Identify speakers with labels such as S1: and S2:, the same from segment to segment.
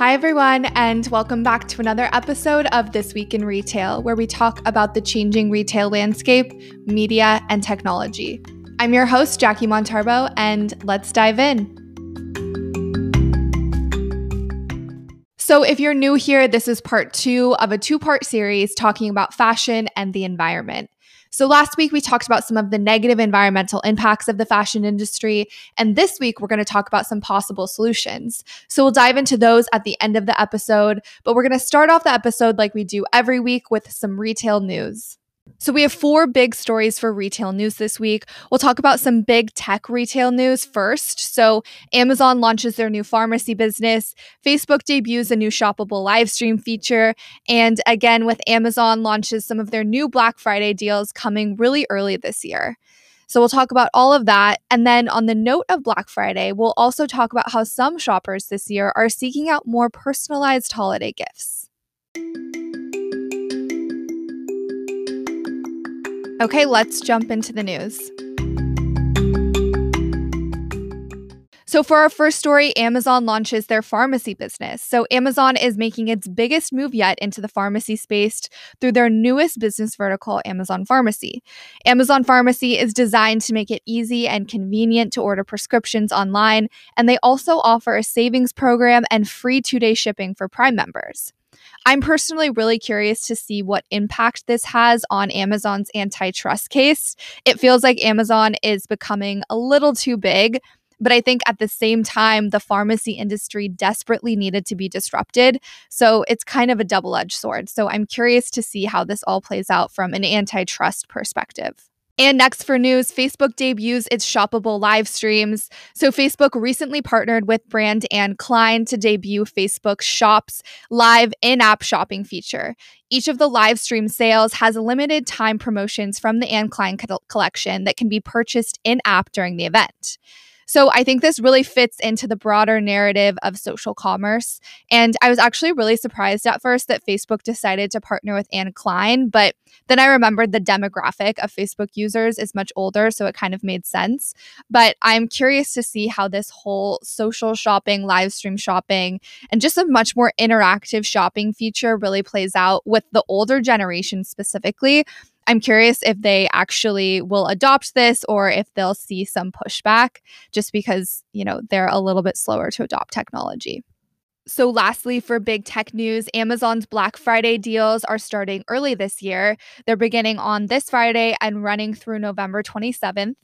S1: Hi, everyone, and welcome back to another episode of This Week in Retail, where we talk about the changing retail landscape, media, and technology. I'm your host, Jackie Montarbo, and let's dive in. So, if you're new here, this is part two of a two part series talking about fashion and the environment. So, last week we talked about some of the negative environmental impacts of the fashion industry. And this week we're going to talk about some possible solutions. So, we'll dive into those at the end of the episode. But we're going to start off the episode like we do every week with some retail news. So, we have four big stories for retail news this week. We'll talk about some big tech retail news first. So, Amazon launches their new pharmacy business, Facebook debuts a new shoppable live stream feature, and again, with Amazon, launches some of their new Black Friday deals coming really early this year. So, we'll talk about all of that. And then, on the note of Black Friday, we'll also talk about how some shoppers this year are seeking out more personalized holiday gifts. Okay, let's jump into the news. So, for our first story, Amazon launches their pharmacy business. So, Amazon is making its biggest move yet into the pharmacy space through their newest business vertical, Amazon Pharmacy. Amazon Pharmacy is designed to make it easy and convenient to order prescriptions online, and they also offer a savings program and free two day shipping for Prime members. I'm personally really curious to see what impact this has on Amazon's antitrust case. It feels like Amazon is becoming a little too big. But I think at the same time, the pharmacy industry desperately needed to be disrupted. So it's kind of a double edged sword. So I'm curious to see how this all plays out from an antitrust perspective. And next for news, Facebook debuts its shoppable live streams. So, Facebook recently partnered with brand Anne Klein to debut Facebook Shops live in app shopping feature. Each of the live stream sales has limited time promotions from the Anne Klein co- collection that can be purchased in app during the event. So I think this really fits into the broader narrative of social commerce. And I was actually really surprised at first that Facebook decided to partner with Anne Klein, but then I remembered the demographic of Facebook users is much older, so it kind of made sense. But I'm curious to see how this whole social shopping, live stream shopping, and just a much more interactive shopping feature really plays out with the older generation specifically I'm curious if they actually will adopt this or if they'll see some pushback just because, you know, they're a little bit slower to adopt technology. So, lastly, for big tech news, Amazon's Black Friday deals are starting early this year. They're beginning on this Friday and running through November 27th.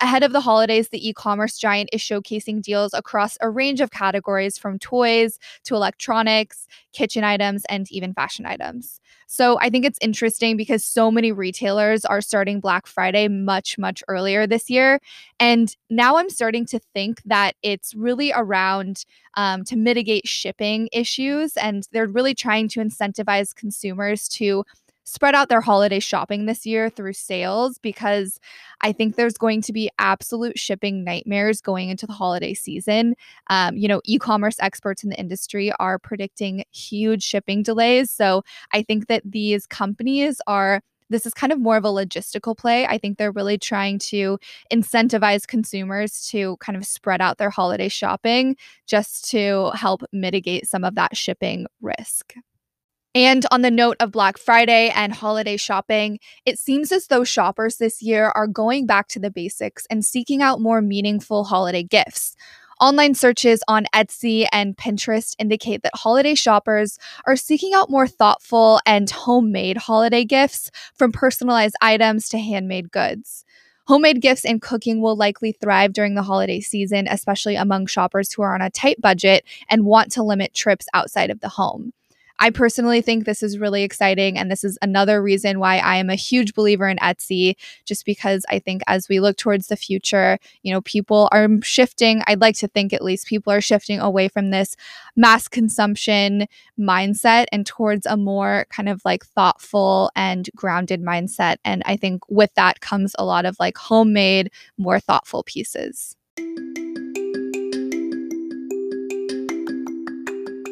S1: Ahead of the holidays, the e commerce giant is showcasing deals across a range of categories from toys to electronics, kitchen items, and even fashion items. So I think it's interesting because so many retailers are starting Black Friday much, much earlier this year. And now I'm starting to think that it's really around um, to mitigate shipping issues. And they're really trying to incentivize consumers to spread out their holiday shopping this year through sales because I think there's going to be absolute shipping nightmares going into the holiday season. Um, you know, e commerce experts in the industry are predicting huge shipping delays. So I think that these companies are this is kind of more of a logistical play. I think they're really trying to incentivize consumers to kind of spread out their holiday shopping just to help mitigate some of that shipping risk. And on the note of Black Friday and holiday shopping, it seems as though shoppers this year are going back to the basics and seeking out more meaningful holiday gifts. Online searches on Etsy and Pinterest indicate that holiday shoppers are seeking out more thoughtful and homemade holiday gifts, from personalized items to handmade goods. Homemade gifts and cooking will likely thrive during the holiday season, especially among shoppers who are on a tight budget and want to limit trips outside of the home. I personally think this is really exciting. And this is another reason why I am a huge believer in Etsy, just because I think as we look towards the future, you know, people are shifting. I'd like to think at least people are shifting away from this mass consumption mindset and towards a more kind of like thoughtful and grounded mindset. And I think with that comes a lot of like homemade, more thoughtful pieces.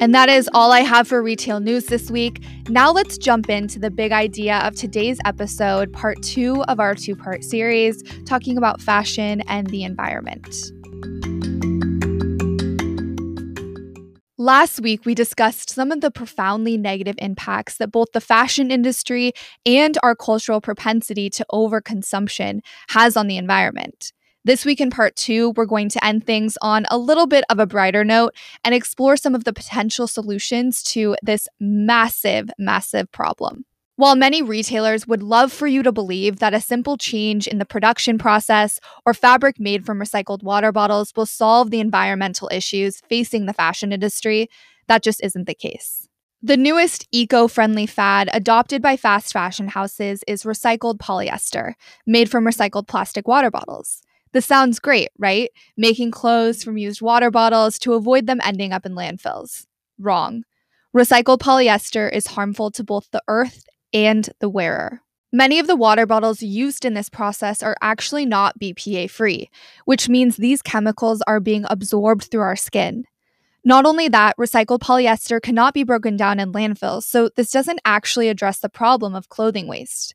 S1: And that is all I have for retail news this week. Now let's jump into the big idea of today's episode, part two of our two part series, talking about fashion and the environment. Last week, we discussed some of the profoundly negative impacts that both the fashion industry and our cultural propensity to overconsumption has on the environment. This week, in part two, we're going to end things on a little bit of a brighter note and explore some of the potential solutions to this massive, massive problem. While many retailers would love for you to believe that a simple change in the production process or fabric made from recycled water bottles will solve the environmental issues facing the fashion industry, that just isn't the case. The newest eco friendly fad adopted by fast fashion houses is recycled polyester, made from recycled plastic water bottles. This sounds great, right? Making clothes from used water bottles to avoid them ending up in landfills. Wrong. Recycled polyester is harmful to both the earth and the wearer. Many of the water bottles used in this process are actually not BPA free, which means these chemicals are being absorbed through our skin. Not only that, recycled polyester cannot be broken down in landfills, so this doesn't actually address the problem of clothing waste.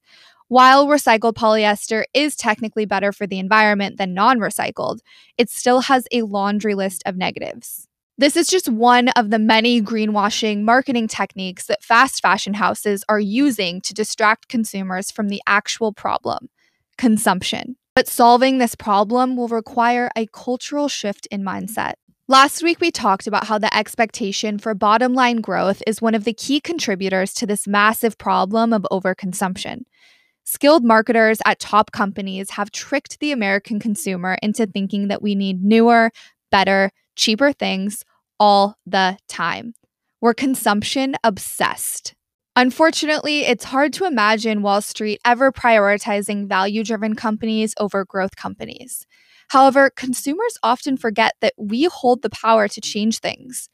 S1: While recycled polyester is technically better for the environment than non recycled, it still has a laundry list of negatives. This is just one of the many greenwashing marketing techniques that fast fashion houses are using to distract consumers from the actual problem consumption. But solving this problem will require a cultural shift in mindset. Last week, we talked about how the expectation for bottom line growth is one of the key contributors to this massive problem of overconsumption. Skilled marketers at top companies have tricked the American consumer into thinking that we need newer, better, cheaper things all the time. We're consumption obsessed. Unfortunately, it's hard to imagine Wall Street ever prioritizing value driven companies over growth companies. However, consumers often forget that we hold the power to change things.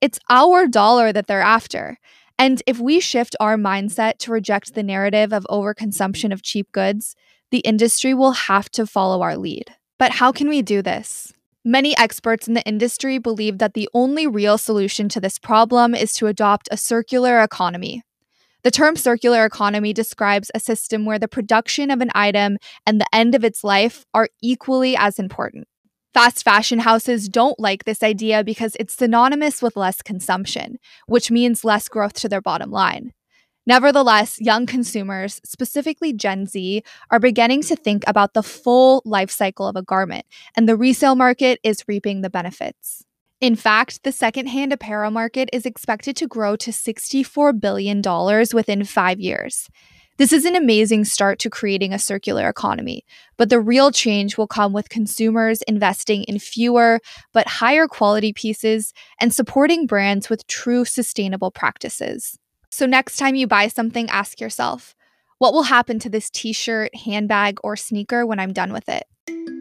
S1: It's our dollar that they're after. And if we shift our mindset to reject the narrative of overconsumption of cheap goods, the industry will have to follow our lead. But how can we do this? Many experts in the industry believe that the only real solution to this problem is to adopt a circular economy. The term circular economy describes a system where the production of an item and the end of its life are equally as important. Fast fashion houses don't like this idea because it's synonymous with less consumption, which means less growth to their bottom line. Nevertheless, young consumers, specifically Gen Z, are beginning to think about the full life cycle of a garment, and the resale market is reaping the benefits. In fact, the secondhand apparel market is expected to grow to $64 billion within five years. This is an amazing start to creating a circular economy, but the real change will come with consumers investing in fewer but higher quality pieces and supporting brands with true sustainable practices. So, next time you buy something, ask yourself, what will happen to this t shirt, handbag, or sneaker when I'm done with it?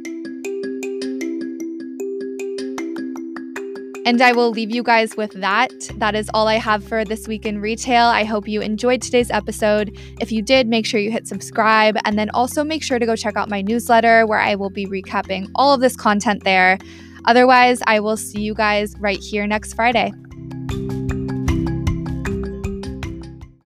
S1: And I will leave you guys with that. That is all I have for this week in retail. I hope you enjoyed today's episode. If you did, make sure you hit subscribe and then also make sure to go check out my newsletter where I will be recapping all of this content there. Otherwise, I will see you guys right here next Friday.